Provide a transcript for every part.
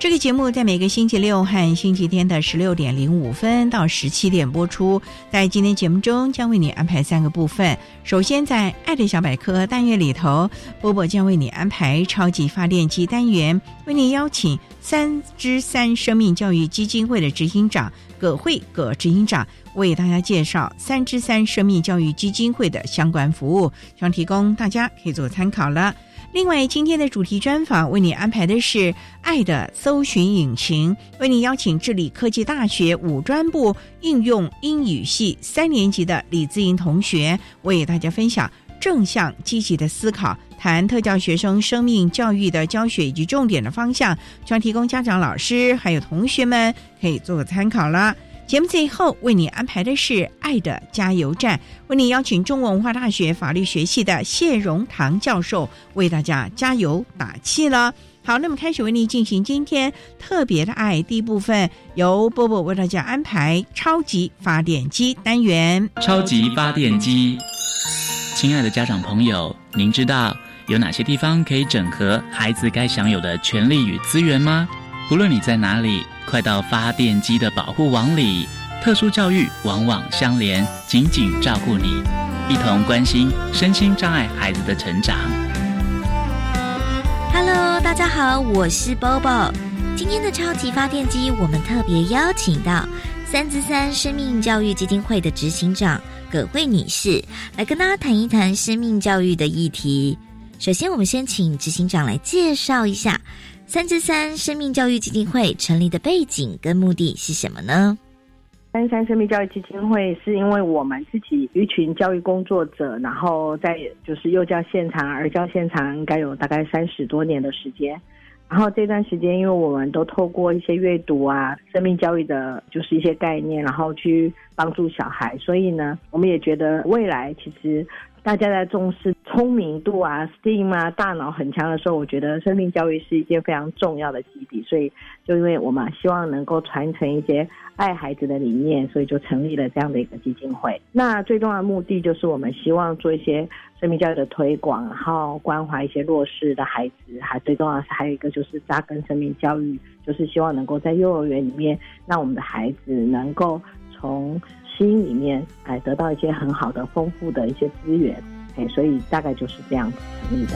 这个节目在每个星期六和星期天的十六点零五分到十七点播出。在今天节目中，将为你安排三个部分。首先，在“爱的小百科”单元里头，波波将为你安排超级发电机单元，为你邀请三之三生命教育基金会的执行长葛慧葛执行长为大家介绍三之三生命教育基金会的相关服务，希望提供大家可以做参考了。另外，今天的主题专访为你安排的是“爱的搜寻引擎”，为你邀请智理科技大学五专部应用英语系三年级的李姿莹同学，为大家分享正向积极的思考，谈特教学生生命教育的教学以及重点的方向，将提供家长、老师还有同学们可以做个参考了。节目最后为你安排的是“爱的加油站”，为你邀请中国文化大学法律学系的谢荣堂教授为大家加油打气了。好，那么开始为你进行今天特别的爱第一部分，由波波为大家安排超级发电机单元。超级发电机，亲爱的家长朋友，您知道有哪些地方可以整合孩子该享有的权利与资源吗？无论你在哪里。快到发电机的保护网里，特殊教育网网相连，紧紧照顾你，一同关心身心障碍孩子的成长。Hello，大家好，我是 Bobo。今天的超级发电机，我们特别邀请到三之三生命教育基金会的执行长葛慧女士，来跟大家谈一谈生命教育的议题。首先，我们先请执行长来介绍一下。三之三生命教育基金会成立的背景跟目的是什么呢？三三生命教育基金会是因为我们自己一群教育工作者，然后在就是幼教现场、儿教现场，应该有大概三十多年的时间。然后这段时间，因为我们都透过一些阅读啊，生命教育的，就是一些概念，然后去帮助小孩，所以呢，我们也觉得未来其实。大家在重视聪明度啊、STEAM 啊、大脑很强的时候，我觉得生命教育是一件非常重要的基地。所以，就因为我们希望能够传承一些爱孩子的理念，所以就成立了这样的一个基金会。那最重要的目的就是我们希望做一些生命教育的推广，然后关怀一些弱势的孩子。还最重要的是还有一个就是扎根生命教育，就是希望能够在幼儿园里面，让我们的孩子能够从。心里面哎，得到一些很好的、丰富的一些资源，哎，所以大概就是这样子成立的。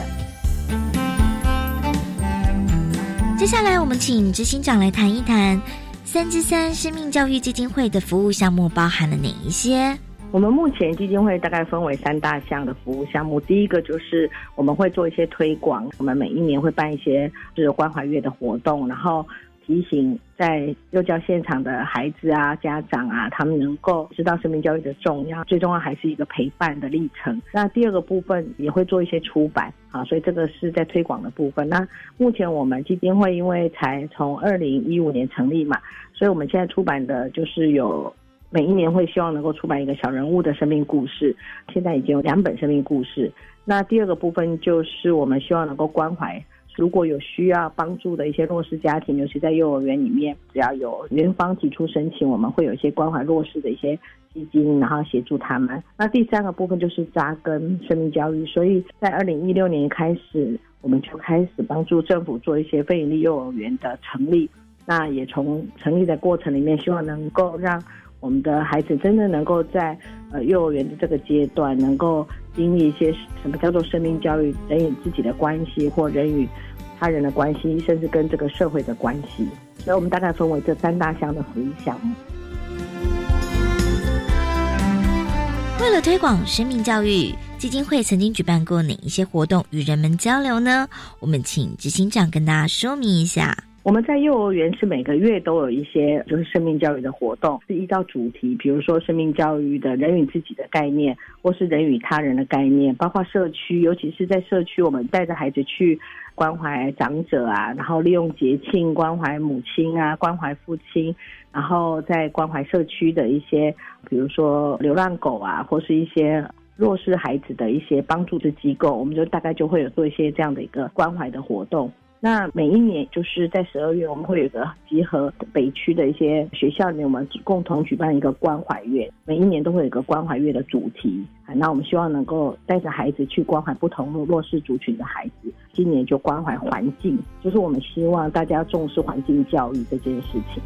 接下来，我们请执行长来谈一谈三之三生命教育基金会的服务项目包含了哪一些？我们目前基金会大概分为三大项的服务项目，第一个就是我们会做一些推广，我们每一年会办一些就是关怀月的活动，然后。提醒在幼教现场的孩子啊、家长啊，他们能够知道生命教育的重要。最重要还是一个陪伴的历程。那第二个部分也会做一些出版啊，所以这个是在推广的部分。那目前我们基金会因为才从二零一五年成立嘛，所以我们现在出版的就是有每一年会希望能够出版一个小人物的生命故事。现在已经有两本生命故事。那第二个部分就是我们希望能够关怀。如果有需要帮助的一些弱势家庭，尤其在幼儿园里面，只要有园方提出申请，我们会有一些关怀弱势的一些基金，然后协助他们。那第三个部分就是扎根生命教育，所以在二零一六年开始，我们就开始帮助政府做一些非营利幼儿园的成立。那也从成立的过程里面，希望能够让。我们的孩子真的能够在呃幼儿园的这个阶段，能够经历一些什么叫做生命教育，人与自己的关系，或人与他人的关系，甚至跟这个社会的关系。所以我们大概分为这三大项的福利项目。为了推广生命教育，基金会曾经举办过哪一些活动与人们交流呢？我们请执行长跟大家说明一下。我们在幼儿园是每个月都有一些就是生命教育的活动，是依照主题，比如说生命教育的人与自己的概念，或是人与他人的概念，包括社区，尤其是在社区，我们带着孩子去关怀长者啊，然后利用节庆关怀母亲啊，关怀父亲，然后在关怀社区的一些，比如说流浪狗啊，或是一些弱势孩子的一些帮助的机构，我们就大概就会有做一些这样的一个关怀的活动。那每一年就是在十二月，我们会有一个集合北区的一些学校里面，我们共同举办一个关怀月。每一年都会有一个关怀月的主题。那我们希望能够带着孩子去关怀不同弱势族群的孩子。今年就关怀环境，就是我们希望大家重视环境教育这件事情。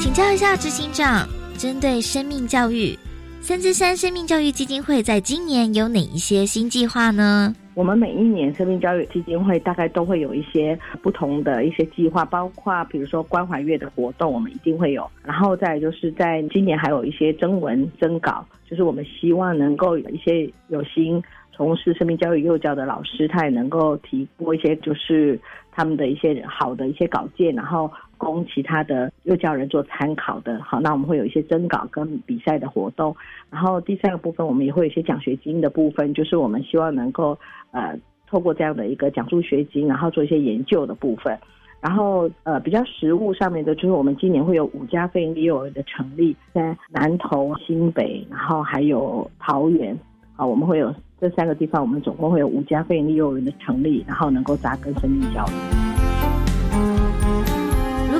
请教一下执行长，针对生命教育。三之三生命教育基金会在今年有哪一些新计划呢？我们每一年生命教育基金会大概都会有一些不同的一些计划，包括比如说关怀月的活动，我们一定会有。然后再就是在今年还有一些征文征稿，就是我们希望能够有一些有心从事生命教育幼教的老师，他也能够提供一些就是他们的一些好的一些稿件，然后。供其他的幼教人做参考的，好，那我们会有一些征稿跟比赛的活动，然后第三个部分我们也会有一些奖学金的部分，就是我们希望能够呃透过这样的一个奖助学金，然后做一些研究的部分，然后呃比较实物上面的，就是我们今年会有五家非营利幼儿的成立，在南投、新北，然后还有桃园，啊，我们会有这三个地方，我们总共会有五家非营利幼儿园的成立，然后能够扎根生命教育。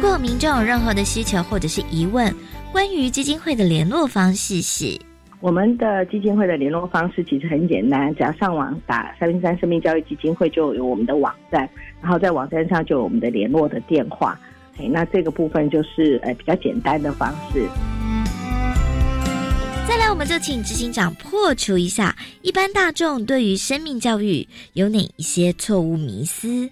如果民众有任何的需求或者是疑问，关于基金会的联络方式是，我们的基金会的联络方式其实很简单，只要上网打三零三生命教育基金会就有我们的网站，然后在网站上就有我们的联络的电话。哎，那这个部分就是呃比较简单的方式。再来，我们就请执行长破除一下一般大众对于生命教育有哪一些错误迷思。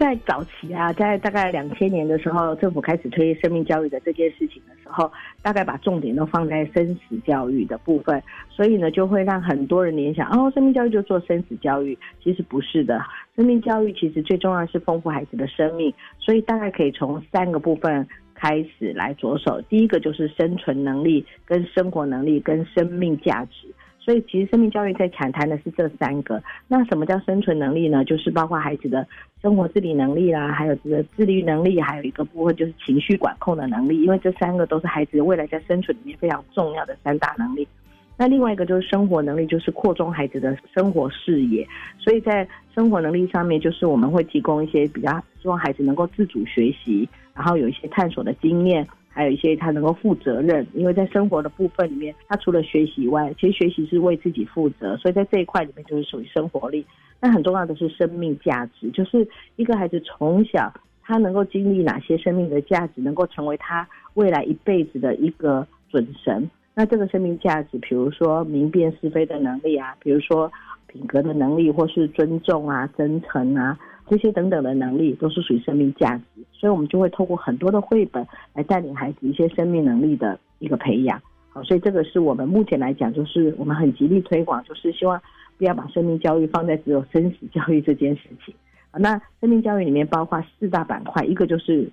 在早期啊，在大概两千年的时候，政府开始推生命教育的这件事情的时候，大概把重点都放在生死教育的部分，所以呢，就会让很多人联想哦，生命教育就做生死教育，其实不是的。生命教育其实最重要是丰富孩子的生命，所以大概可以从三个部分开始来着手。第一个就是生存能力、跟生活能力、跟生命价值。所以，其实生命教育在谈谈的是这三个。那什么叫生存能力呢？就是包括孩子的生活自理能力啦，还有这个自律能力，还有一个部分就是情绪管控的能力。因为这三个都是孩子未来在生存里面非常重要的三大能力。那另外一个就是生活能力，就是扩充孩子的生活视野。所以在生活能力上面，就是我们会提供一些比较希望孩子能够自主学习，然后有一些探索的经验。还有一些他能够负责任，因为在生活的部分里面，他除了学习以外，其实学习是为自己负责，所以在这一块里面就是属于生活力。那很重要的是生命价值，就是一个孩子从小他能够经历哪些生命的价值，能够成为他未来一辈子的一个准绳。那这个生命价值，比如说明辨是非的能力啊，比如说品格的能力，或是尊重啊、真诚啊。这些等等的能力都是属于生命价值，所以我们就会透过很多的绘本来带领孩子一些生命能力的一个培养。好，所以这个是我们目前来讲，就是我们很极力推广，就是希望不要把生命教育放在只有生死教育这件事情。那生命教育里面包括四大板块，一个就是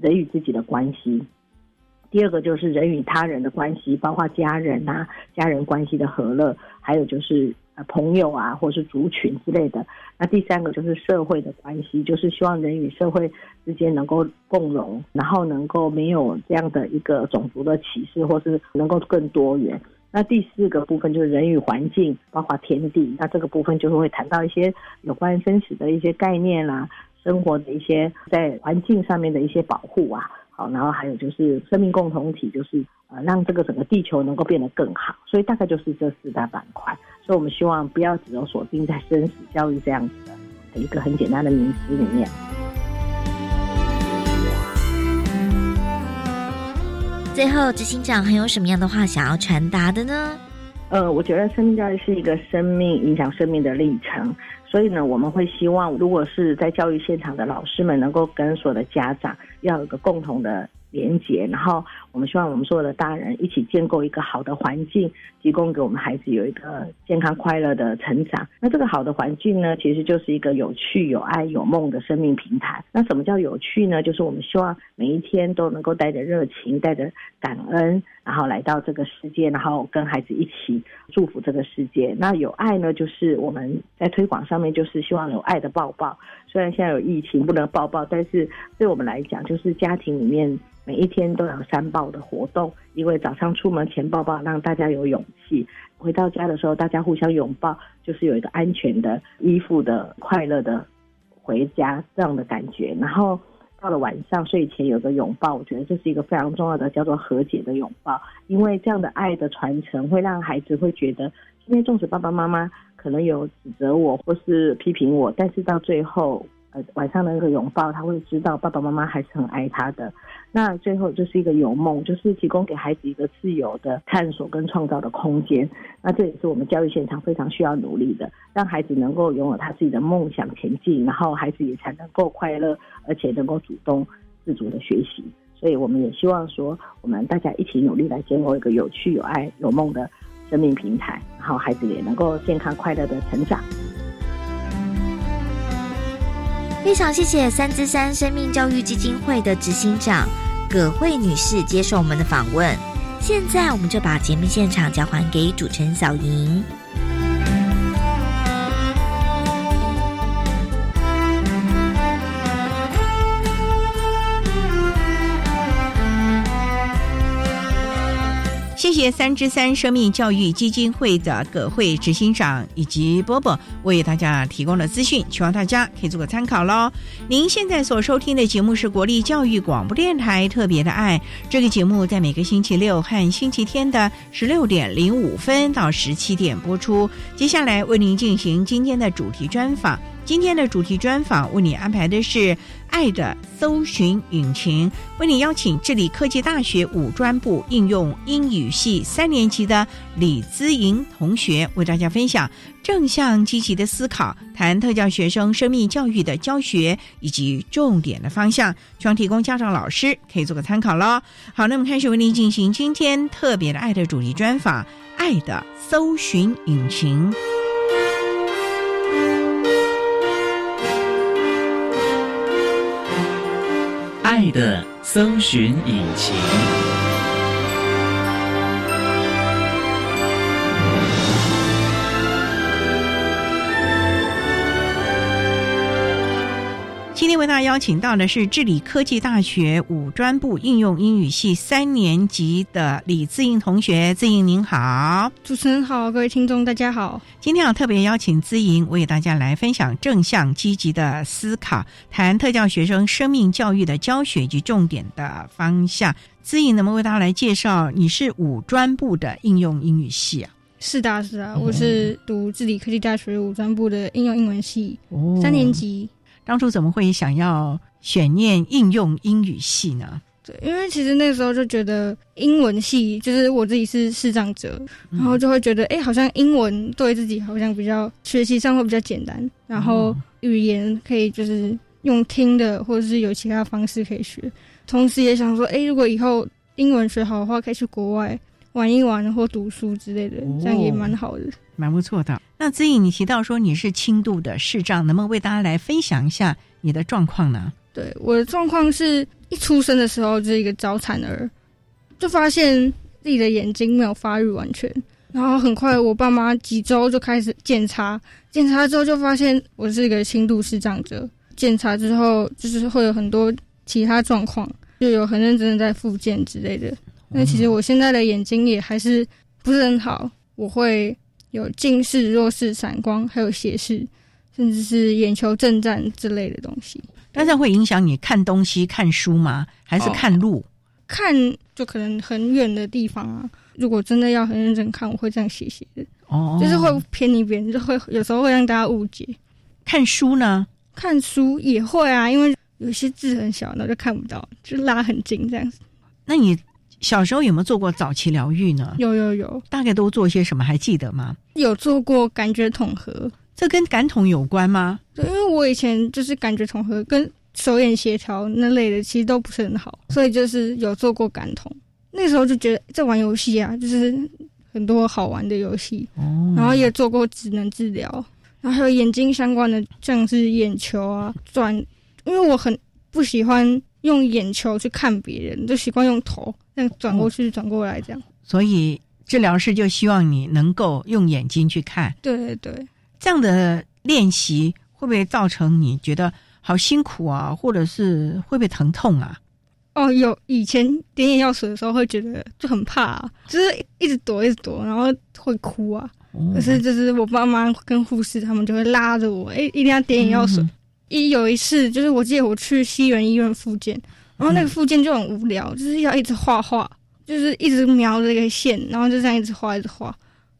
人与自己的关系，第二个就是人与他人的关系，包括家人啊、家人关系的和乐，还有就是。呃，朋友啊，或是族群之类的。那第三个就是社会的关系，就是希望人与社会之间能够共荣，然后能够没有这样的一个种族的歧视，或是能够更多元。那第四个部分就是人与环境，包括天地。那这个部分就是会谈到一些有关生死的一些概念啦，生活的一些在环境上面的一些保护啊。好，然后还有就是生命共同体，就是呃让这个整个地球能够变得更好。所以大概就是这四大板块。所以我们希望不要只有锁定在生死教育这样子的一个很简单的名词里面。最后，执行长还有什么样的话想要传达的呢？呃，我觉得生命教育是一个生命影响生命的历程，所以呢，我们会希望，如果是在教育现场的老师们，能够跟所有的家长要有个共同的。连接，然后我们希望我们所有的大人一起建构一个好的环境，提供给我们孩子有一个健康快乐的成长。那这个好的环境呢，其实就是一个有趣、有爱、有梦的生命平台。那什么叫有趣呢？就是我们希望每一天都能够带着热情、带着感恩，然后来到这个世界，然后跟孩子一起祝福这个世界。那有爱呢，就是我们在推广上面，就是希望有爱的抱抱。虽然现在有疫情不能抱抱，但是对我们来讲，就是家庭里面。每一天都有三抱的活动，因为早上出门前抱抱，让大家有勇气；回到家的时候，大家互相拥抱，就是有一个安全的、依附的、快乐的回家这样的感觉。然后到了晚上睡前有个拥抱，我觉得这是一个非常重要的，叫做和解的拥抱。因为这样的爱的传承，会让孩子会觉得，今天纵使爸爸妈妈可能有指责我或是批评我，但是到最后。呃晚上的那个拥抱，他会知道爸爸妈妈还是很爱他的。那最后就是一个有梦，就是提供给孩子一个自由的探索跟创造的空间。那这也是我们教育现场非常需要努力的，让孩子能够拥有他自己的梦想前进，然后孩子也才能够快乐，而且能够主动自主的学习。所以我们也希望说，我们大家一起努力来建构一个有趣、有爱、有梦的生命平台，然后孩子也能够健康快乐的成长。非常谢谢三之三生命教育基金会的执行长葛慧女士接受我们的访问。现在，我们就把节目现场交还给主持人小莹。谢三之三生命教育基金会的葛慧执行长以及波波为大家提供的资讯，希望大家可以做个参考喽。您现在所收听的节目是国立教育广播电台特别的爱，这个节目在每个星期六和星期天的十六点零五分到十七点播出。接下来为您进行今天的主题专访。今天的主题专访为你安排的是《爱的搜寻引擎》，为你邀请智理科技大学五专部应用英语系三年级的李姿莹同学为大家分享正向积极的思考，谈特教学生生命教育的教学以及重点的方向，希望提供家长老师可以做个参考喽。好，那么开始为您进行今天特别的爱的主题专访，《爱的搜寻引擎》。爱的搜寻引擎。今天为大家邀请到的是治理科技大学五专部应用英语系三年级的李自颖同学，自颖您好，主持人好，各位听众大家好。今天要特别邀请资颖为大家来分享正向积极的思考，谈特教学生生命教育的教学及重点的方向。资颖能不能为大家来介绍？你是五专部的应用英语系啊？是的，是的，我是读治理科技大学五专部的应用英文系，三年级。当初怎么会想要选念应用英语系呢？对，因为其实那时候就觉得英文系就是我自己是视障者，然后就会觉得，哎，好像英文对自己好像比较学习上会比较简单，然后语言可以就是用听的，或者是有其他方式可以学。同时也想说，哎，如果以后英文学好的话，可以去国外玩一玩或读书之类的，这样也蛮好的。蛮不错的。那子颖，你提到说你是轻度的视障，能不能为大家来分享一下你的状况呢？对，我的状况是一出生的时候就是一个早产儿，就发现自己的眼睛没有发育完全，然后很快我爸妈几周就开始检查，检查之后就发现我是一个轻度视障者。检查之后就是会有很多其他状况，就有很认真的在复健之类的。那其实我现在的眼睛也还是。不是很好，我会有近视、弱视、散光，还有斜视，甚至是眼球震颤之类的东西。但是会影响你看东西、看书吗？还是看路？看就可能很远的地方啊。如果真的要很认真看，我会这样斜斜的，哦，就是会偏离别人，就会有时候会让大家误解。看书呢？看书也会啊，因为有些字很小，然后就看不到，就拉很近这样子。那你小时候有没有做过早期疗愈呢？有有有，大概都做些什么？还记得吗？有做过感觉统合，这跟感统有关吗？对，因为我以前就是感觉统合跟手眼协调那类的，其实都不是很好，所以就是有做过感统。那时候就觉得在玩游戏啊，就是很多好玩的游戏，哦，然后也做过职能治疗，然后还有眼睛相关的，像是眼球啊转，因为我很不喜欢用眼球去看别人，就习惯用头这样转过去、转过来这样。所以治疗师就希望你能够用眼睛去看，对对对，这样的练习会不会造成你觉得好辛苦啊，或者是会不会疼痛啊？哦，有以前点眼药水的时候会觉得就很怕、啊，就是一直躲一直躲，然后会哭啊。哦可是就是我爸妈跟护士他们就会拉着我，哎、一定要点眼药水。嗯一有一次就是我记得我去西园医院复健，然后那个复健就很无聊，就是要一直画画，就是一直描着一个线，然后就这样一直画一直画，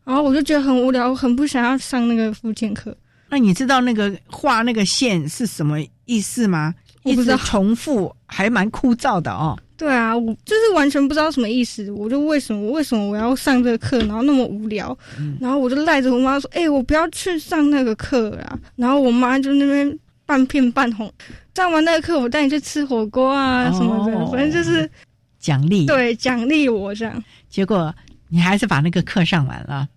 然后我就觉得很无聊，我很不想要上那个复健课。那你知道那个画那个线是什么意思吗？一直我不知道重复，还蛮枯燥的哦。对啊，我就是完全不知道什么意思，我就为什么为什么我要上这个课，然后那么无聊，然后我就赖着我妈说，哎、我不要去上那个课啦。然后我妈就那边半片半红，上完那个课我带你去吃火锅啊什么的，哦反正就是奖励，，对奖励我这样。结果你还是把那个课上完了。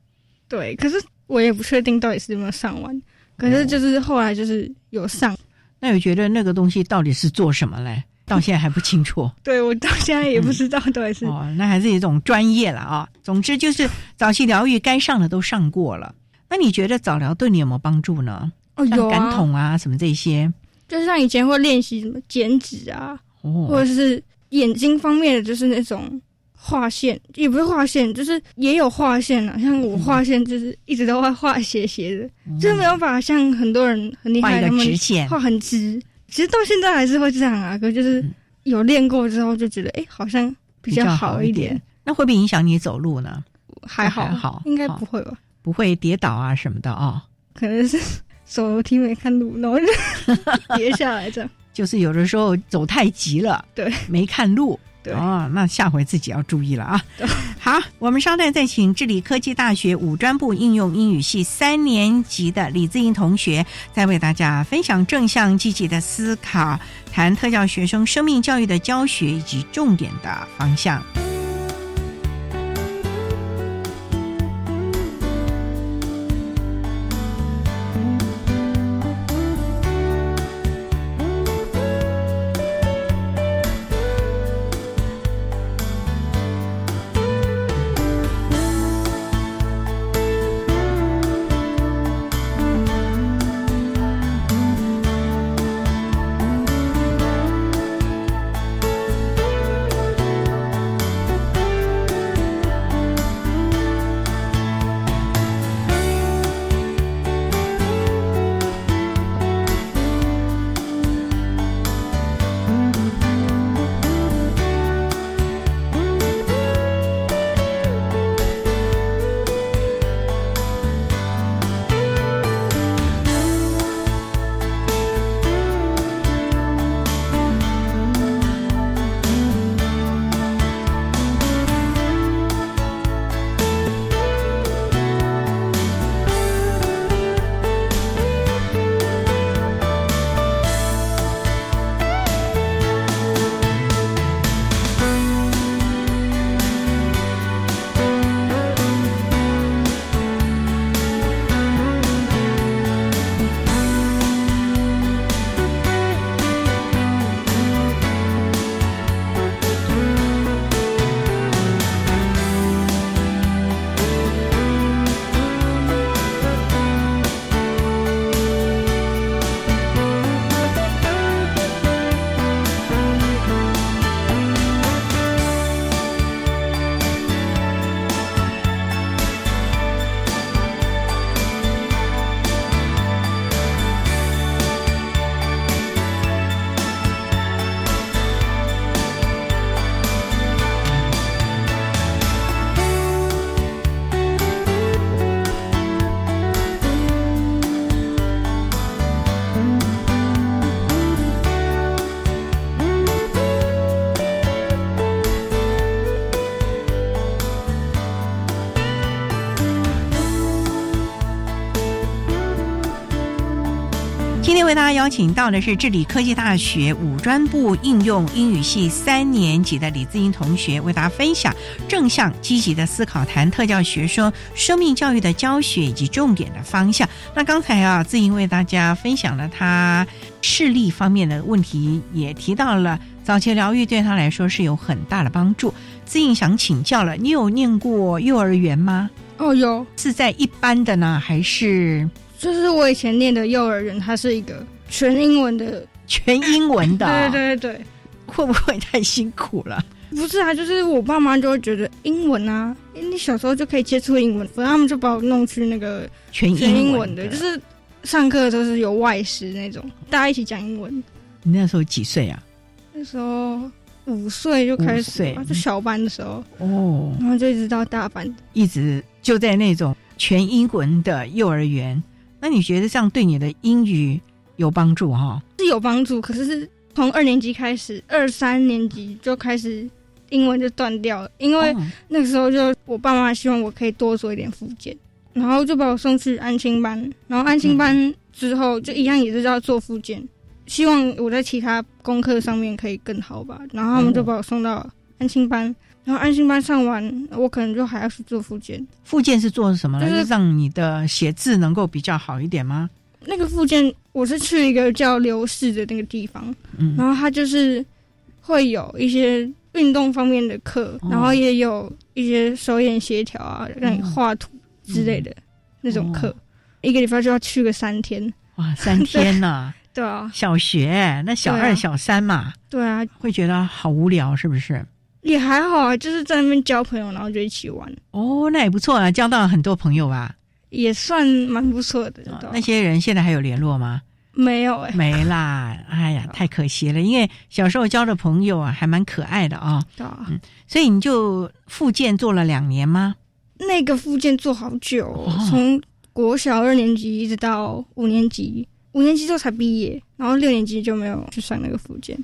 对，可是我也不确定到底是有没有上完，可是就是后来就是有上。那你觉得那个东西到底是做什么嘞？到现在还不清楚。对我到现在也不知道到底是、哦，那还是一种专业了啊。总之就是早期疗愈该上的都上过了。那你觉得早疗对你有没有帮助呢？哦有像感啊，统啊什么这些？就是像以前会练习什么剪纸啊，或哦，者是眼睛方面的，就是那种画线，也不是画线，就是也有画线啊。像我画线就是一直都会画斜斜的，就是没有办法像很多人很厉害，嗯画一个他们直线。画很直。其实到现在还是会这样啊，可就是有练过之后就觉得，哎、好像比较好一点。。那会不会影响你走路呢？还好，还好应该不会吧？不会跌倒啊什么的啊、可能是手楼梯没看路，然后就跌下来这样。就是有的时候走太急了，对，没看路。对哦，那下回自己要注意了啊。好，我们稍待再请智理科技大学五专部应用英语系三年级的李自英同学，再为大家分享正向积极的思考，谈特教学生生命教育的教学以及重点的方向。为大家邀请到的是智理科技大学五专部应用英语系三年级的李自英同学，为大家分享正向积极的思考，谈特教学生生命教育的教学以及重点的方向。那刚才啊，自英为大家分享了他视力方面的问题，也提到了早期疗愈对他来说是有很大的帮助。自英想请教了，你有念过幼儿园吗？哦，有，是在一般的呢，还是？就是我以前念的幼儿园，它是一个全英文的，全英文的。对对对对，会不会太辛苦了？不是啊，就是我爸妈就会觉得英文啊，你小时候就可以接触英文，所以他们就把我弄去那个全英文的，就是上课都是有外师那种，大家一起讲英文。你那时候几岁啊？那时候五岁就开始，就小班的时候哦，然后就一直到大班，一直就在那种全英文的幼儿园。那你觉得这样对你的英语有帮助哈？是有帮助，可是从二年级开始，二三年级就开始英文就断掉了，因为那个时候就我爸妈希望我可以多做一点复健，然后就把我送去安心班，然后安心班之后就一样也是要做复健，希望我在其他功课上面可以更好吧，然后他们就把我送到安心班。然后安心班上完，我可能就还要去做复健。复健是做什么呢？就是让你的写字能够比较好一点吗？那个复健，我是去一个叫刘氏的那个地方，嗯，然后他就是会有一些运动方面的课，然后也有一些手眼协调啊，让你画图之类的那种课，一个礼拜就要去个三天。哇，三天呐！对啊，小学那小二、小三嘛，对啊，会觉得好无聊，是不是？也还好啊，就是在那边交朋友，然后就一起玩。哦，那也不错啊，交到了很多朋友吧？也算蛮不错的。那些人现在还有联络吗？没有哎，没啦。哎呀，太可惜了，因为小时候交的朋友啊，还蛮可爱的啊。对啊。嗯，所以你就复健做了两年吗？那个复健做好久，从国小二年级一直到五年级，五年级之后才毕业，然后六年级就没有去上那个复健。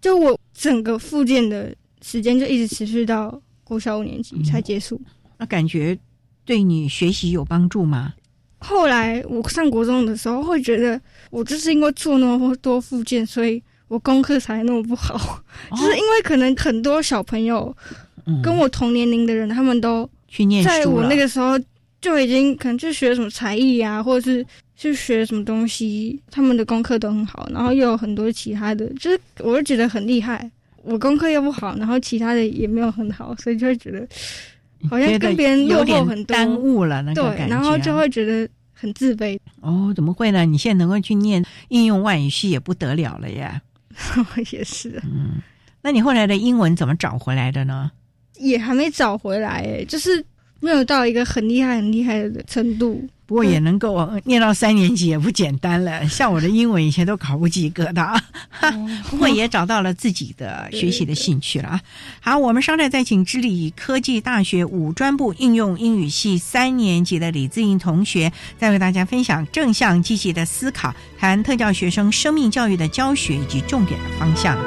就我整个复健的。时间就一直持续到国小五年级才结束。那感觉对你学习有帮助吗？后来我上国中的时候，会觉得我就是因为做那么多附件，所以我功课才那么不好。就是因为可能很多小朋友跟我同年龄的人，他们都去念，在我那个时候就已经可能去学什么才艺啊，或者是去学什么东西，他们的功课都很好，然后又有很多其他的，就是我就觉得很厉害。我功课又不好，然后其他的也没有很好，所以就会觉得好像跟别人落后很多，耽误了那个感觉，然后就会觉得很自卑。哦，怎么会呢？你现在能够去念应用外语系也不得了了呀！也是，嗯，那你后来的英文怎么找回来的呢？也还没找回来，就是没有到一个很厉害、很厉害的程度。不过也能够念到三年级也不简单了，像我的英文以前都考不及格的，不过也找到了自己的学习的兴趣了。好，我们稍待再请智理科技大学五专部应用英语系三年级的李自英同学，再为大家分享正向积极的思考，谈特教学生生命教育的教学以及重点的方向。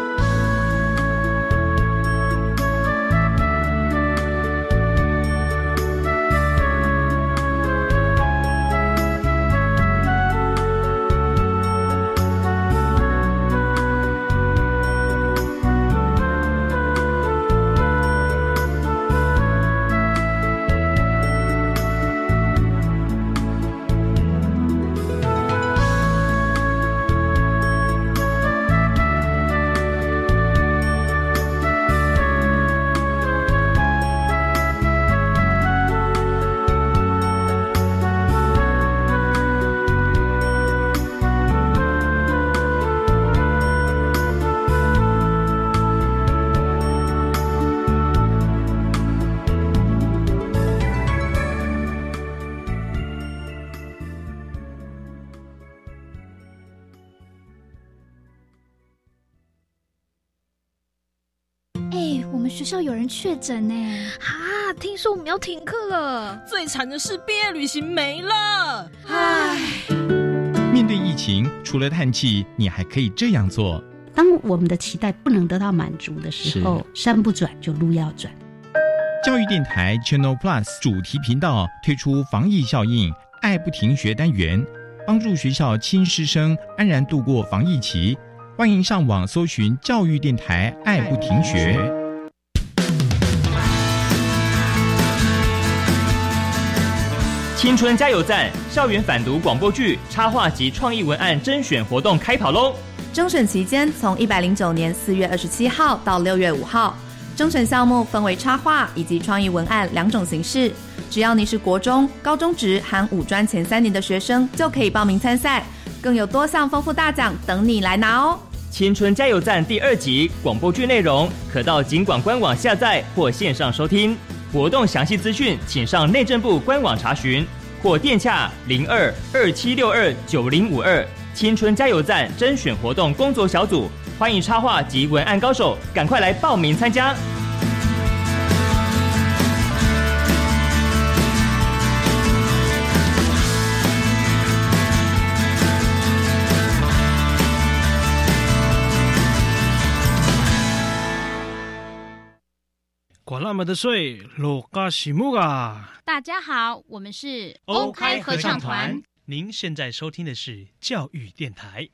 确诊呢？啊！听说我们要停课了。最惨的是毕业旅行没了。唉。面对疫情，除了叹气，你还可以这样做：当我们的期待不能得到满足的时候，山不转就路要转。教育电台 Channel Plus 主题频道推出防疫效应“爱不停学”单元，帮助学校亲师生安然度过防疫期。欢迎上网搜寻教育电台，爱不停学。青春加油站校园反毒广播剧插画及创意文案甄选活动开跑喽！征选期间从一百零九年四月二十七号到六月五号，征选项目分为插画以及创意文案两种形式。只要你是国中、高中职含五专前三年的学生，就可以报名参赛，更有多项丰富大奖等你来拿哦！青春加油站第二集广播剧内容可到警广官网下载或线上收听，活动详细资讯请上内政部官网查询或电洽零二二七六二九零五二。青春加油站甄选活动工作小组欢迎插画及文案高手赶快来报名参加。那么的水，罗嘎西木啊！大家好，我们是欧开合唱团。您现在收听的是教育电台。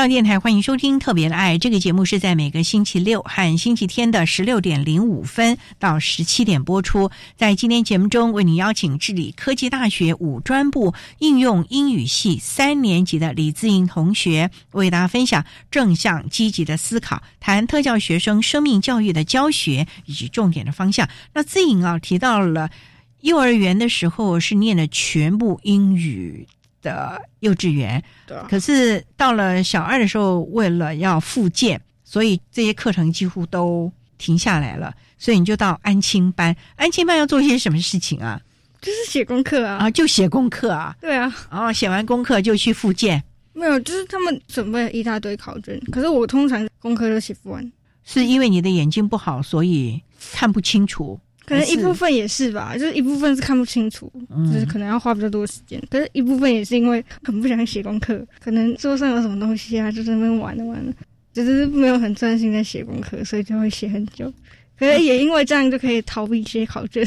上电台欢迎收听《特别的爱》这个节目，是在每个星期六和星期天的十六点零五分到十七点播出。在今天节目中，为您邀请智理科技大学五专部应用英语系三年级的李自颖同学，为大家分享正向积极的思考，谈特教学生生命教育的教学以及重点的方向。那自颖啊，提到了幼儿园的时候是念的全部英语。的幼稚园，对，可是到了小二的时候，为了要复健，所以这些课程几乎都停下来了。所以你就到安亲班，安亲班要做些什么事情啊？就是写功课啊，啊，就写功课啊，对啊，然后写完功课就去复健。没有，就是他们准备一大堆考卷，可是我通常功课都写不完，是因为你的眼睛不好，所以看不清楚。可能一部分也是吧，就是一部分是看不清楚，就是可能要花比较多时间。可是一部分也是因为很不想写功课，可能桌上有什么东西啊，就在那边玩的玩的，就是没有很专心在写功课，所以就会写很久。可是也因为这样就可以逃避一些考卷。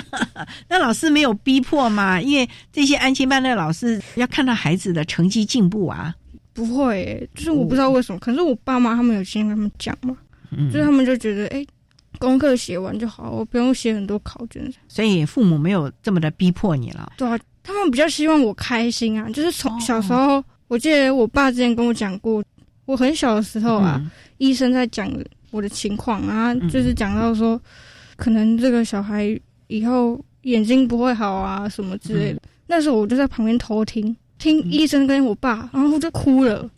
那老师没有逼迫吗？因为这些安心班的老师要看到孩子的成绩进步啊。不会，就是我不知道为什么，可是我爸妈他们有先跟他们讲嘛，就是他们就觉得哎。功课写完就好，我不用写很多考卷。所以父母没有这么的逼迫你了。对啊，他们比较希望我开心啊。就是从小时候，我记得我爸之前跟我讲过，我很小的时候啊，医生在讲我的情况啊，就是讲到说，可能这个小孩以后眼睛不会好啊，什么之类的。那时候我就在旁边偷听，听医生跟我爸，然后我就哭了。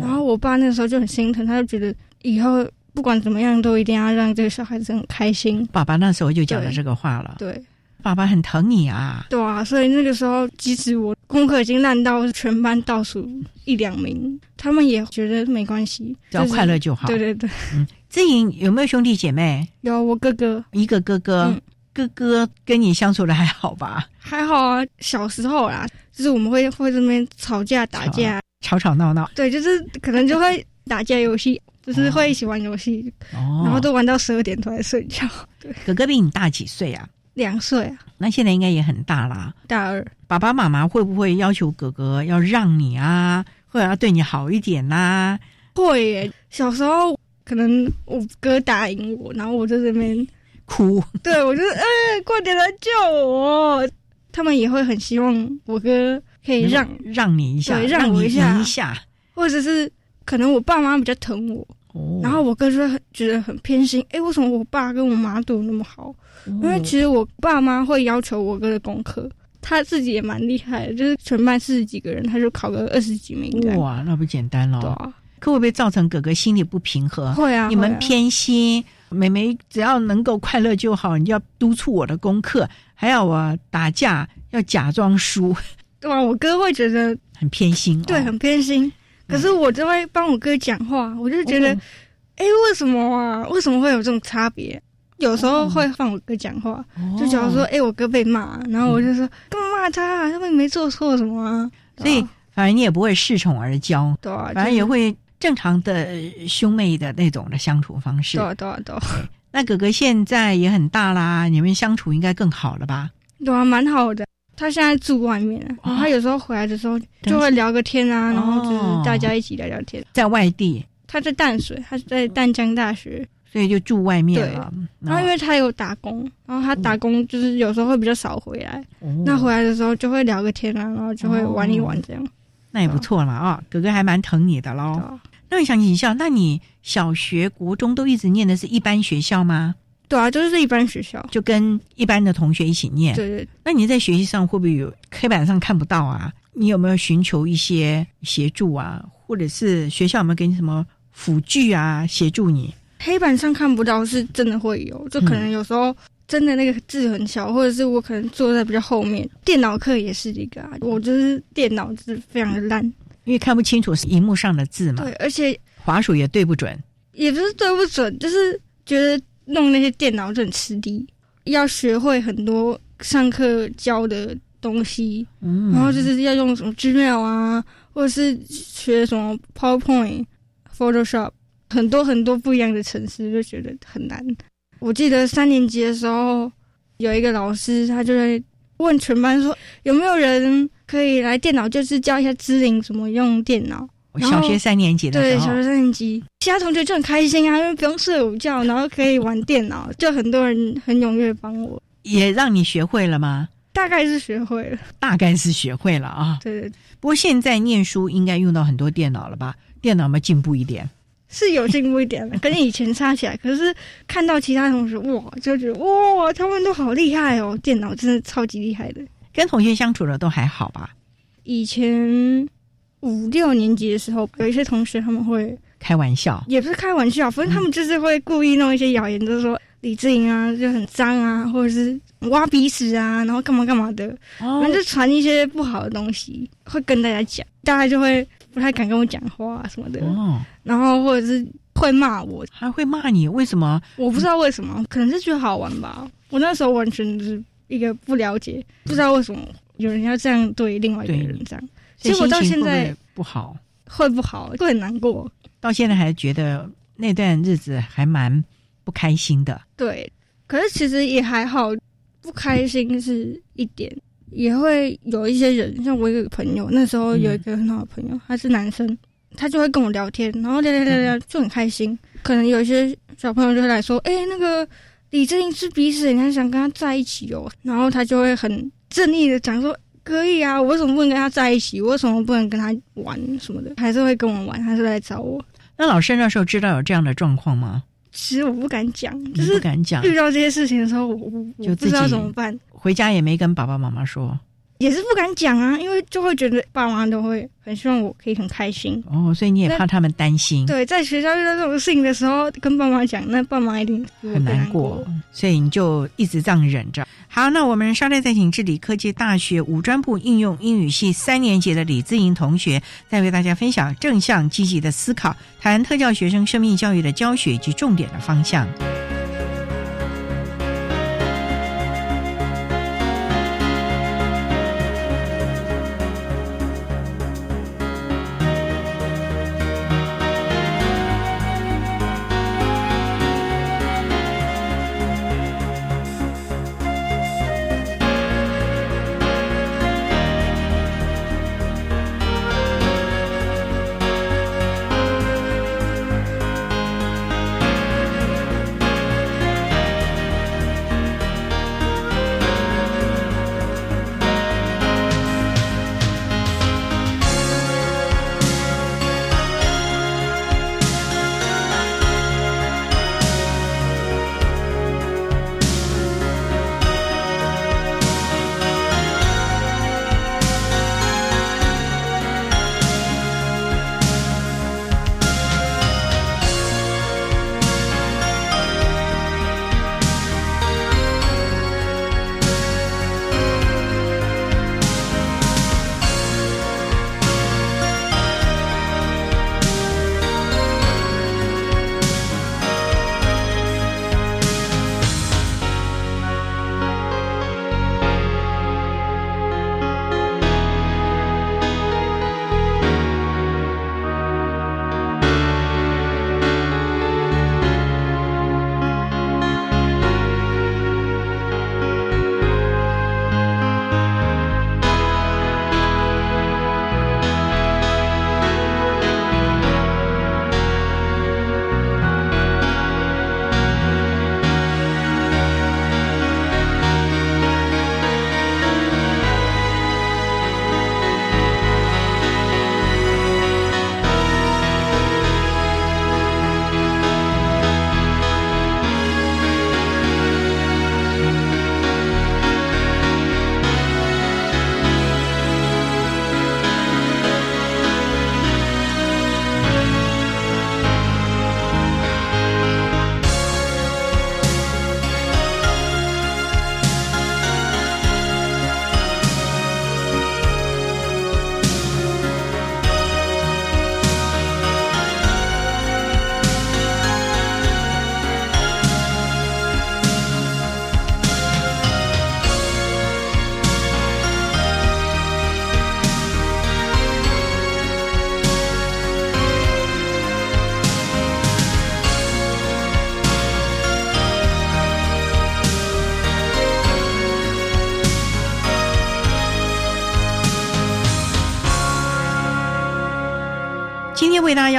然后我爸那时候就很心疼，他就觉得以后。不管怎么样，都一定要让这个小孩子很开心。爸爸那时候就讲了这个话了。对，爸爸很疼你啊。对啊，所以那个时候，即使我功课已经烂到全班倒数一两名，他们也觉得没关系，只要快乐就好。对对对。嗯，志颖有没有兄弟姐妹？有，我哥哥一个哥哥。哥哥跟你相处的还好吧？还好啊，小时候啦，就是我们会会这边吵架打架，吵吵闹闹。对，就是可能就会打架游戏。就是会一起玩游戏，然后都玩到十二点才睡觉。对，哥哥比你大几岁啊？两岁啊。那现在应该也很大啦。大二。爸爸妈妈会不会要求哥哥要让你啊，或者要对你好一点呐？会耶。小时候可能我哥打赢我，然后我在这边哭。对，我就是哎，快点来救我！他们也会很希望我哥可以让让你一下，让我一下，或者是可能我爸妈比较疼我。然后我哥就很觉得很偏心，哎，为什么我爸跟我妈对我那么好？因为其实我爸妈会要求我哥的功课，他自己也蛮厉害的，就是全班四十几个人，他就考个二十几名。哇，那不简单了。对啊，可会不会造成哥哥心里不平衡？会啊，你们偏心，妹妹只要能够快乐就好，你要督促我的功课，还要我打架，要假装输，对吧？我哥会觉得很偏心，对，很偏心。可是我就会帮我哥讲话，我就觉得，哎，为什么啊？为什么会有这种差别？有时候会放我哥讲话，就假如说，哎，我哥被骂，然后我就说，干嘛骂他？他们没做错什么啊？所以反正你也不会恃宠而骄，对，反正也会正常的兄妹的那种的相处方式。对对对。那哥哥现在也很大啦，你们相处应该更好了吧？对啊，蛮好的。他现在住外面，然后他有时候回来的时候就会聊个天啊，然后就是大家一起聊聊天。在外地，他在淡水，他在淡江大学。所以就住外面了。然后因为他有打工，然后他打工就是有时候会比较少回来。那回来的时候就会聊个天啊，然后就会玩一玩这样。那也不错了啊，哥哥还蛮疼你的喽。那我想请教，那你小学、国中都一直念的是一般学校吗？对啊，就是一般学校，就跟一般的同学一起念。对对。那你在学习上会不会有黑板上看不到啊？你有没有寻求一些协助啊？或者是学校有没有给你什么辅具啊，协助你？黑板上看不到是真的会有，就可能有时候真的那个字很小，或者是我可能坐在比较后面。电脑课也是一个啊，我就是电脑字非常的烂，因为看不清楚是荧幕上的字嘛。对，而且滑鼠也对不准，也不是对不准，就是觉得弄那些电脑就很吃力，要学会很多上课教的东西，然后就是要用什么 Gmail 啊，或者是学什么 PowerPoint、Photoshop。很多很多不一样的程式，就觉得很难。我记得三年级的时候，有一个老师，他就在问全班说：“有没有人可以来电脑，就是教一下知玲怎么用电脑？”小学三年级的对，小学三年级，其他同学就很开心啊，因为不用睡午觉，然后可以玩电脑，就很多人很踊跃帮我。也让你学会了吗？大概是学会了，大概是学会了啊。对对。对不过现在念书应该用到很多电脑了吧？电脑有进步一点？是有进步一点的，跟以前差起来。可是看到其他同学哇，就觉得哇，他们都好厉害哦，电脑真的超级厉害的。跟同学相处的都还好吧？以前五六年级的时候，有一些同学他们会开玩笑，也不是开玩笑，反正他们就是会故意弄一些谣言，就是说李志颖啊就很脏啊，或者是挖鼻屎啊，然后干嘛干嘛的，反正就传一些不好的东西，会跟大家讲，大家就会。不太敢跟我讲话什么的，然后或者是会骂我，还会骂你，为什么？我不知道为什么，可能是觉得好玩吧。我那时候完全是一个不了解，不知道为什么有人要这样对另外一个人这样。其实我到现在不好，会不好，会很难过。到现在还觉得那段日子还蛮不开心的。对，可是其实也还好，不开心是一点。也会有一些人，像我有个朋友，那时候有一个很好的朋友，他是男生，他就会跟我聊天，然后聊聊聊聊就很开心。可能有一些小朋友就会来说：“哎，那个李正英是鼻屎，你还想跟他在一起哦？”然后他就会很正义的讲说：“可以啊，我为什么不能跟他在一起？我为什么不能跟他玩什么的？还是会跟我玩，还是来找我。”那老师那时候知道有这样的状况吗？其实我不敢讲，就是不敢讲。遇到这些事情的时候，我我不知道怎么办。回家也没跟爸爸妈妈说。也是不敢讲啊，因为就会觉得爸妈都会很希望我可以很开心哦，所以你也怕他们担心。对，在学校遇到这种事情的时候，跟爸妈讲，那爸妈一定很难过，所以你就一直这样忍着。好，那我们稍待再请智理科技大学五专部应用英语系三年级的李自莹同学，再为大家分享正向积极的思考，谈特教学生生命教育的教学及重点的方向。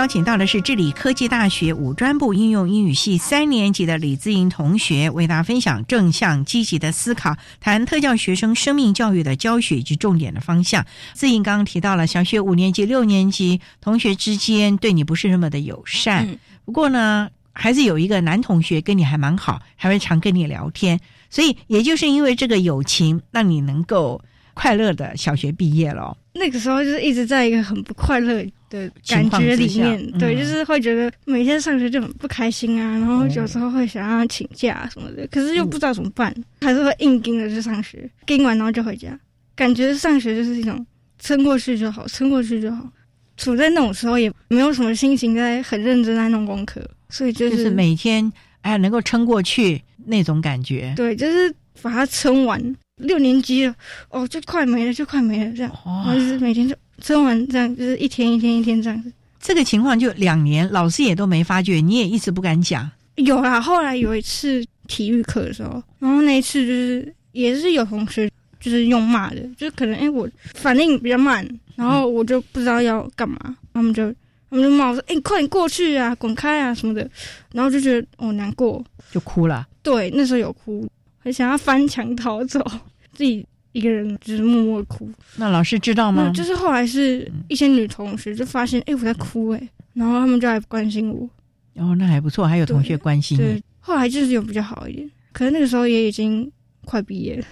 邀请到的是智理科技大学五专部应用英语系三年级的李姿莹同学，为大家分享正向积极的思考，谈特教学生生命教育的教学以及重点的方向。姿莹刚刚提到了小学五年级、六年级同学之间对你不是那么的友善，不过呢，还是有一个男同学跟你还蛮好，还会常跟你聊天，所以也就是因为这个友情，让你能够快乐的小学毕业了。那个时候就是一直在一个很不快乐的感觉里面，对，就是会觉得每天上学就很不开心啊，然后有时候会想要请假什么的，可是又不知道怎么办，还是会硬盯着去上学，盯完然后就回家，感觉上学就是一种撑过去就好，撑过去就好。处在那种时候也没有什么心情在很认真在弄功课，所以就是每天哎能够撑过去那种感觉，对，就是把它撑完。六年级了，哦，就快没了，就快没了，这样，就是每天就撑完，这样就是一天一天一天这样子。这个情况就两年，老师也都没发觉，你也一直不敢讲。有啦，后来有一次体育课的时候，然后那一次就是也是有同学就是用骂的，就可能哎我反应比较慢，然后我就不知道要干嘛，他们就他们就骂我说：“哎，快点过去啊，滚开啊什么的。”然后就觉得哦难过，就哭了。对，那时候有哭。想要翻墙逃走，自己一个人就是默默哭。那老师知道吗？就是后来是一些女同学就发现，哎，我在哭，哎，然后他们就来关心我。哦，那还不错，还有同学关心对。后来就是有比较好一点，可是那个时候也已经快毕业了。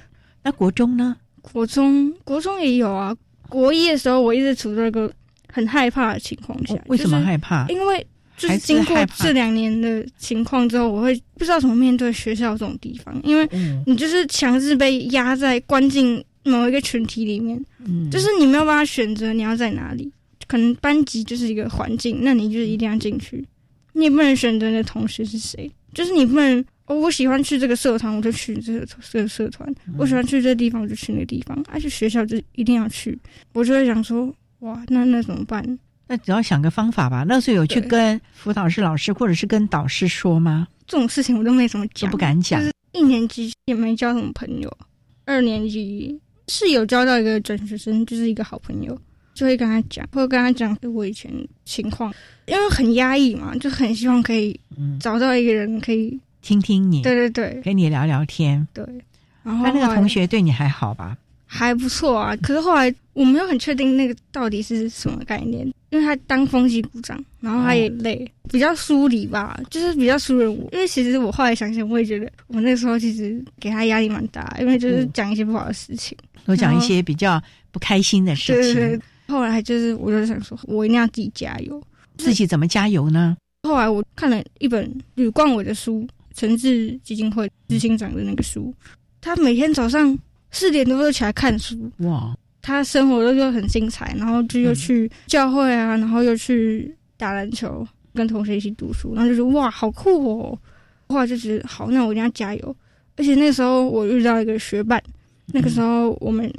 那国中呢？国中，国中也有啊。国一的时候，我一直处在一个很害怕的情况下。为什么害怕？因为。就是经过这两年的情况之后，我会不知道怎么面对学校这种地方，因为你就是强制被压在关进某一个群体里面，就是你没有办法选择你要在哪里。可能班级就是一个环境，那你就是一定要进去，你也不能选择你的同学是谁，就是你不能哦，我喜欢去这个社团，我就去这个这个社团；我喜欢去这个地方，我就去那个地方。而且学校就一定要去，我就会想说，哇，那那怎么办？那只要想个方法吧。那时候有去跟辅导室老师，或者是跟导师说吗？这种事情我都没怎么讲，不敢讲。一年级也没交什么朋友，二年级是有交到一个转学生，就是一个好朋友，就会跟他讲，会跟他讲我以前情况，因为很压抑嘛，就很希望可以找到一个人可以听听你，对对对，跟你聊聊天。对，然后那个同学对你还好吧？还不错啊，可是后来我没有很确定那个到底是什么概念，因为他当风纪股长，然后他也累，比较疏离吧，就是比较疏远我。因为其实我后来想想，我也觉得我那时候其实给他压力蛮大，因为就是讲一些不好的事情，都讲一些比较不开心的事情。对对对。后来就是我就想说，我一定要自己加油。自己怎么加油呢？后来我看了一本吕冠伟的书，《诚志基金会执行长的那个书，他每天早上。四点多就起来看书哇！他生活都就很精彩，然后就又去教会啊，然后又去打篮球，跟同学一起读书，然后就说哇，好酷哦！后来就觉得好，那我一定要加油。而且那时候我遇到一个学伴，那个时候我们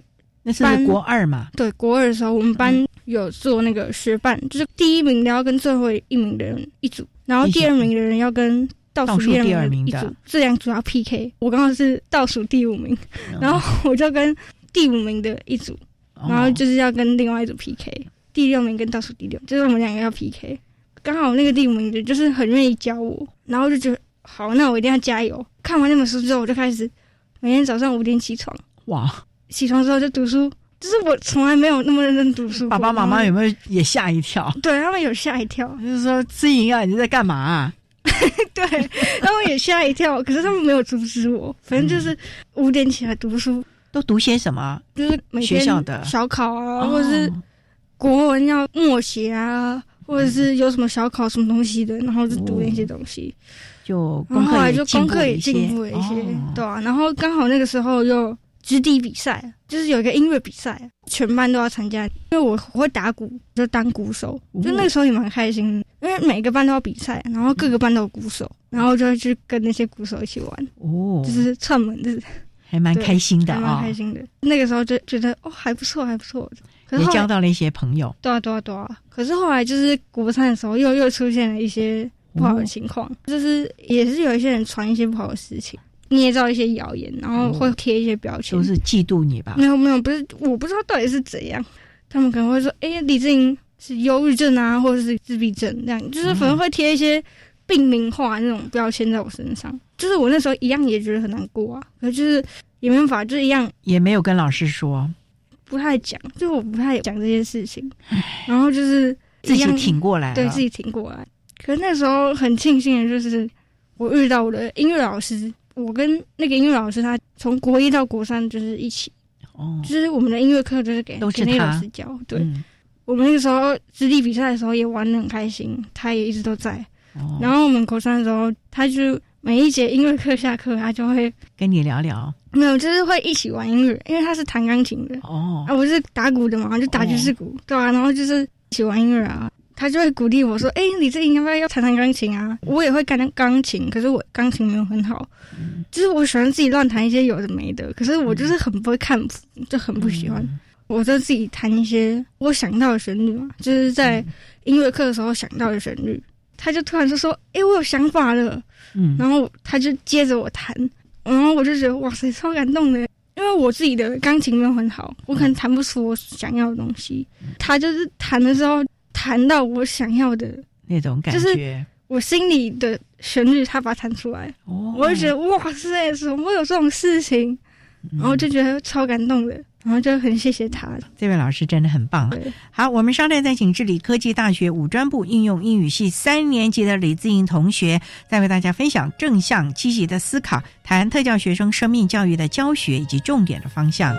那是国二嘛？对，国二的时候我们班有做那个学伴，就是第一名的要跟最后一名的人一组，然后第二名的人要跟。倒数第二名的这两组要 PK，我刚好是倒数第五名，然后我就跟第五名的一组，然后就是要跟另外一组 PK，第六名跟倒数第六，就是我们两个要 PK。刚好那个第五名的就是很愿意教我，然后就觉得好，那我一定要加油。看完那本书之后，我就开始每天早上五点起床，哇！起床之后就读书，就是我从来没有那么认真读书。爸爸妈妈有没有也吓一跳？对他们有吓一跳，就是说志颖啊，你在干嘛？对，他们也吓一跳，可是他们没有阻止我。反正就是五点起来读书，都读些什么？就是每天小考啊，或者是国文要默写啊，或者是有什么小考什么东西的，然后就读那些东西。就然后来就功课也进步了一些，对啊。然后刚好那个时候又。支地比赛就是有一个音乐比赛，全班都要参加。因为我我会打鼓，就当鼓手，就那个时候也蛮开心。因为每个班都要比赛，然后各个班都有鼓手，然后就会去跟那些鼓手一起玩。哦，就是串门的，还蛮开心的还，蛮开心的。那个时候就觉得哦还不错，还不错。也交到了一些朋友。对啊，对啊，对啊。可是后来就是国三的时候，又又出现了一些不好的情况，就是也是有一些人传一些不好的事情。捏造一些谣言，然后会贴一些标签，都是嫉妒你吧？没有没有，不是，我不知道到底是怎样。他们可能会说：“哎，李志颖是忧郁症啊，或者是自闭症这样，就是反正会贴一些病名化那种标签在我身上。就是我那时候一样也觉得很难过啊，可就是也没办法，就一样也没有跟老师说，不太讲，就我不太讲这些事情，然后就是自己挺过来，对自己挺过来。可是那时候很庆幸的就是我遇到我的音乐老师，我跟那个音乐老师他从国一到国三就是一起，哦，就是我们的音乐课就是给都是那老师教，对，我们那个时候实地比赛的时候也玩的很开心，他也一直都在。然后我们国三的时候，他就。每一节音乐课下课，他就会跟你聊聊。没有，就是会一起玩音乐，因为他是弹钢琴的哦，啊，我是打鼓的嘛，就打爵士鼓，对啊，然后就是一起玩音乐啊。他就会鼓励我说：“哎，你这应该要要弹弹钢琴啊。”我也会弹钢琴，可是我钢琴没有很好，就是我喜欢自己乱弹一些有的没的。可是我就是很不会看谱，就很不喜欢。我就自己弹一些我想到的旋律嘛，就是在音乐课的时候想到的旋律。他就突然就说：“哎，我有想法了。”嗯，然后他就接着我弹，然后我就觉得哇塞，超感动的。因为我自己的钢琴没有很好，我可能弹不出我想要的东西。他就是弹的时候弹到我想要的那种感觉，我心里的旋律，他把它弹出来。哦，我就觉得哇塞，怎么会有这种事情？然后就觉得超感动的。然后就很谢谢他，这位老师真的很棒。好，我们稍待再请智理科技大学五专部应用英语系三年级的李自莹同学，再为大家分享正向积极的思考，谈特教学生生命教育的教学以及重点的方向。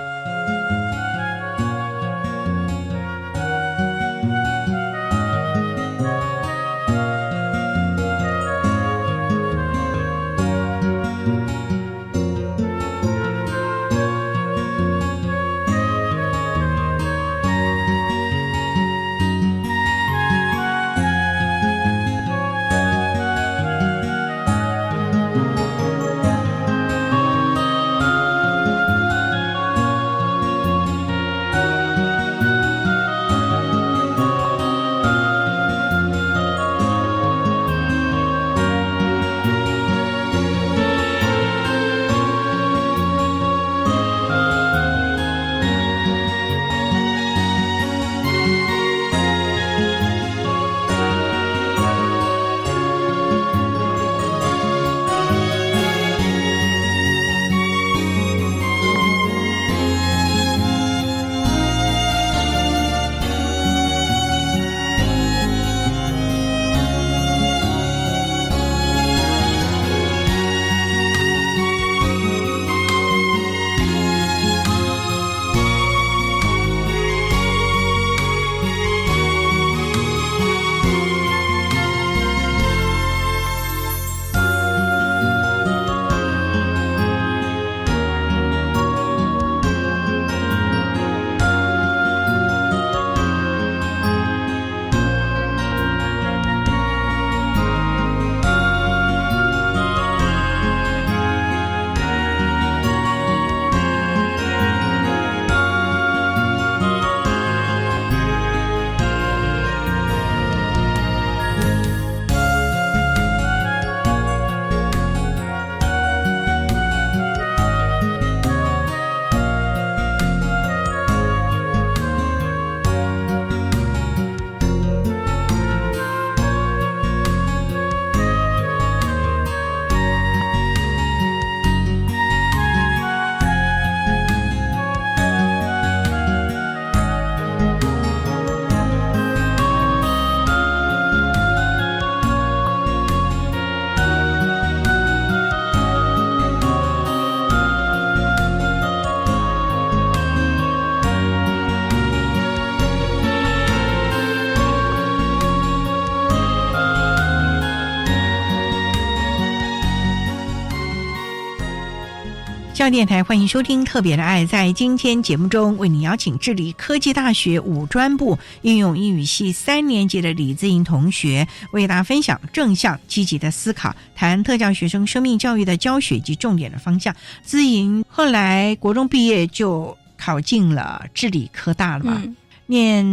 电台欢迎收听《特别的爱》。在今天节目中，为你邀请智利科技大学五专部应用英语系三年级的李自莹同学，为大家分享正向积极的思考，谈特教学生生命教育的教学及重点的方向。自莹后来国中毕业就考进了智理科大了嘛？念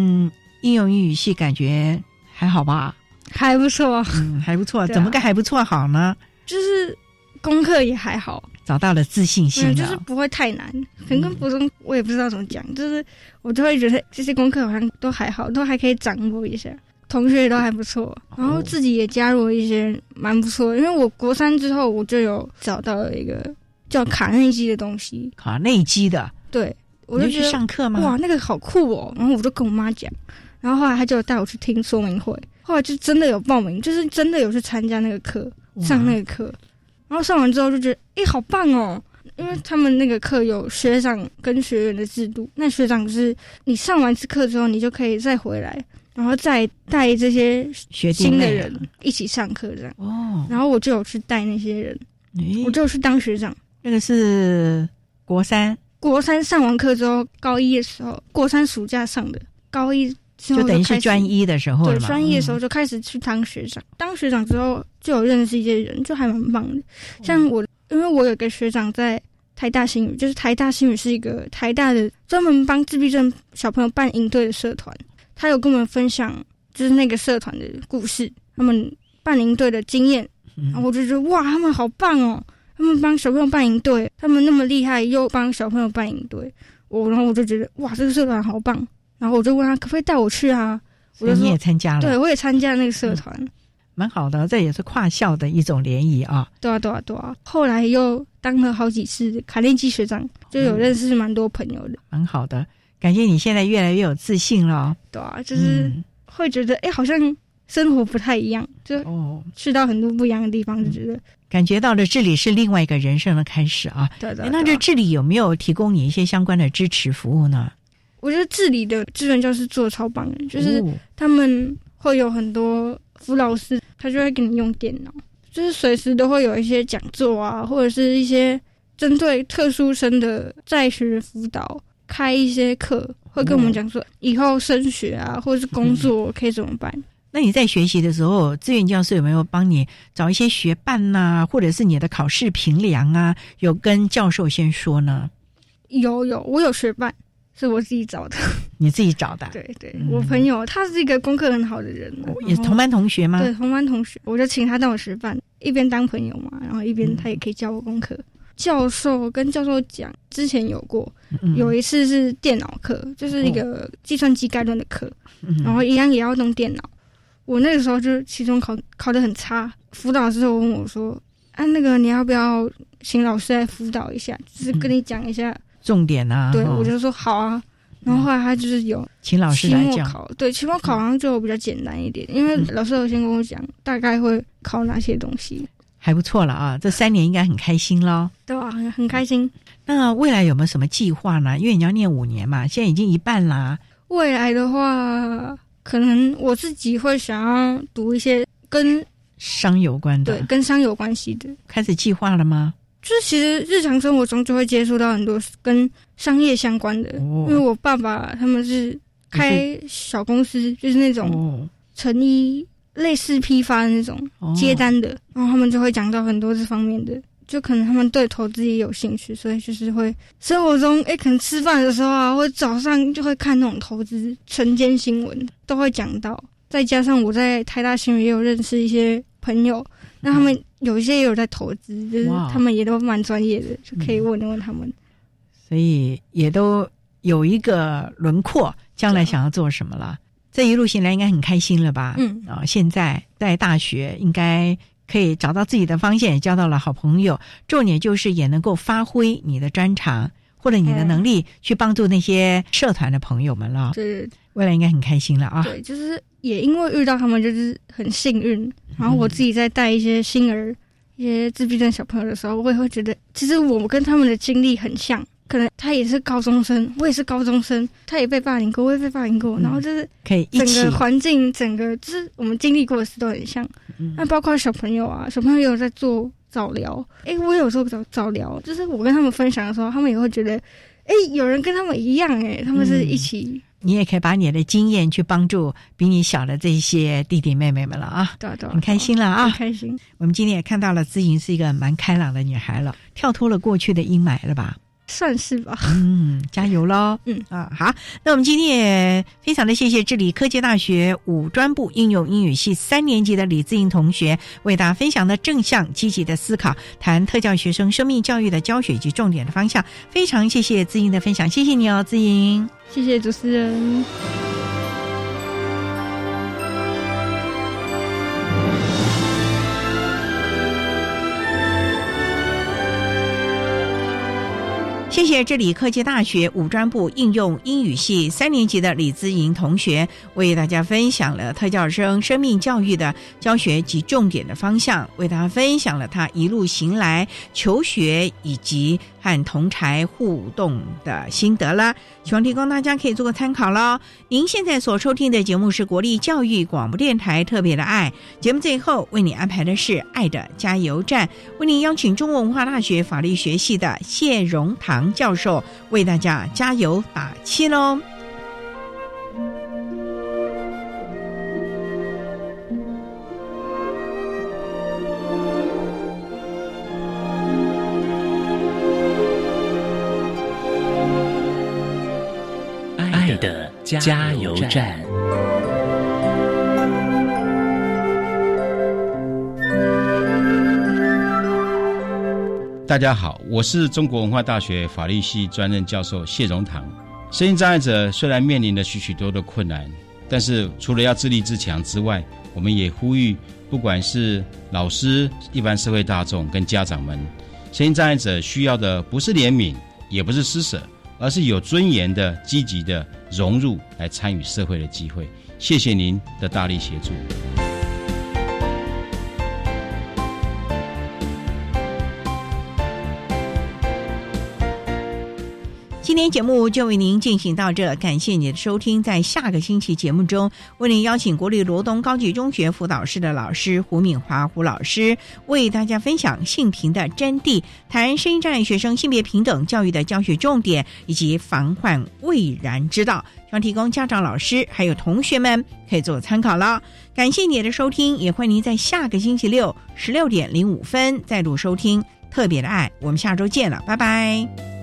应用英语系，感觉还好吧？还不错，嗯，还不错。怎么个还不错好呢？就是功课也还好。找到了自信心了，就是不会太难。可能跟普通我也不知道怎么讲，就是我就会觉得这些功课好像都还好，都还可以掌握一下。同学也都还不错，然后自己也加入了一些蛮不错。因为我国三之后，我就有找到了一个叫卡内基的东西。卡内基的，对，我就去上课吗？哇，那个好酷哦！然后我就跟我妈讲，然后后来他就带我去听说明会，后来就真的有报名，就是真的有去参加那个课，上那个课。然后上完之后就觉得，哎，好棒哦！因为他们那个课有学长跟学员的制度，那学长是你上完次课之后，你就可以再回来。然后再带这些新的人一起上课，这样哦。然后我就有去带那些人，我就去当学长。那个是国三，国三上完课之后，高一的时候，国三暑假上的，高一就等于是专一的时候对，专一的时候就开始去当学长。当学长之后，就有认识一些人，就还蛮棒的。像我，因为我有个学长在台大新语，就是台大新语是一个台大的专门帮自闭症小朋友办营队的社团。他有跟我们分享，就是那个社团的故事，他们办营队的经验，然后我就觉得哇，他们好棒哦！他们帮小朋友办营队，他们那么厉害，又帮小朋友办营队，我然后我就觉得哇，这个社团好棒！然后我就问他可不可以带我去啊？我你也参加了？对，我也参加那个社团，蛮好的，这也是跨校的一种联谊啊。对啊，对啊，对啊！后来又当了好几次卡内基学长，就有认识蛮多朋友的，蛮好的。感觉你现在越来越有自信了，对啊，就是会觉得哎，好像生活不太一样，就哦去到很多不一样的地方，就觉得感觉到了这里是另外一个人生的开始啊。对对，那这这里有没有提供你一些相关的支持服务呢？我觉得这里的志愿教师做的超棒的，就是他们会有很多辅老师，他就会给你用电脑，就是随时都会有一些讲座啊，或者是一些针对特殊生的在学辅导。开一些课，会跟我们讲说以后升学啊，或者是工作可以怎么办？那你在学习的时候，志愿教师有没有帮你找一些学伴呐，或者是你的考试评量啊？有跟教授先说呢？有有，我有学伴，是我自己找的。你自己找的？对对，我朋友他是一个功课很好的人，也是同班同学吗？对，同班同学，我就请他当我学伴，一边当朋友嘛，然后一边他也可以教我功课。教授跟教授讲，之前有过，有一次是电脑课，就是一个计算机概论的课，然后一样也要弄电脑。我那个时候就是期中考考得很差，辅导师问我说：“啊，那个你要不要请老师来辅导一下，就是跟你讲一下重点啊？”对，我就说好啊。然后后来他就是有请老师来讲，对，期末考好像就比较简单一点，因为老师有先跟我讲大概会考哪些东西。还不错了啊，这三年应该很开心喽。对啊，很很开心。那未来有没有什么计划呢？因为你要念五年嘛，现在已经一半啦。未来的话，可能我自己会想要读一些跟商有关的，对，跟商有关系的。开始计划了吗？就是其实日常生活中就会接触到很多跟商业相关的，因为我爸爸他们是开小公司，就是那种成衣。类似批发的那种接单的，然后他们就会讲到很多这方面的，就可能他们对投资也有兴趣，所以就是会生活中哎，可能吃饭的时候啊，或者早上就会看那种投资晨间新闻，都会讲到。再加上我在台大新闻也有认识一些朋友，那他们有一些也有在投资，就是他们也都蛮专业的，就可以问一问他们。所以也都有一个轮廓，将来想要做什么了。这一路行来应该很开心了吧？嗯啊，现在在大学应该可以找到自己的方向，也交到了好朋友。重点就是也能够发挥你的专长或者你的能力，去帮助那些社团的朋友们了。对，未来应该很开心了啊！对，就是也因为遇到他们，就是很幸运。然后我自己在带一些新儿、一些自闭症小朋友的时候，我也会觉得，其实我跟他们的经历很像。可能他也是高中生，我也是高中生，他也被霸凌过，我也被霸凌过，然后就是可以整个环境，整个就是我们经历过的事都很像。那包括小朋友啊，小朋友也有在做早疗，哎，我有做早早疗，就是我跟他们分享的时候，他们也会觉得，哎，有人跟他们一样，哎，他们是一起。你也可以把你的经验去帮助比你小的这些弟弟妹妹们了啊，对对，很开心了啊，开心。我们今天也看到了姿莹是一个蛮开朗的女孩了，跳脱了过去的阴霾了吧。算是吧。嗯，加油喽！嗯啊，好，那我们今天也非常的谢谢治理科技大学五专部应用英语系三年级的李自英同学为大家分享的正向积极的思考，谈特教学生生命教育的教学及重点的方向。非常谢谢自英的分享，谢谢你哦，自英。谢谢主持人。谢谢这里科技大学五专部应用英语系三年级的李姿莹同学为大家分享了特教生生命教育的教学及重点的方向，为大家分享了他一路行来求学以及和同才互动的心得啦，希望提供大家可以做个参考喽。您现在所收听的节目是国立教育广播电台特别的爱节目，最后为你安排的是爱的加油站，为您邀请中国文化大学法律学系的谢荣堂。教授为大家加油打气喽！加油站。大家好，我是中国文化大学法律系专任教授谢荣堂。声音障碍者虽然面临了许许多的困难，但是除了要自立自强之外，我们也呼吁，不管是老师、一般社会大众跟家长们，声音障碍者需要的不是怜悯，也不是施舍，而是有尊严的、积极的融入来参与社会的机会。谢谢您的大力协助。今天节目就为您进行到这，感谢你的收听。在下个星期节目中，为您邀请国立罗东高级中学辅导室的老师胡敏华胡老师，为大家分享性平的真谛，谈声音障碍学生性别平等教育的教学重点以及防患未然之道，希望提供家长、老师还有同学们可以做参考了。感谢你的收听，也欢迎您在下个星期六十六点零五分再度收听特别的爱。我们下周见了，拜拜。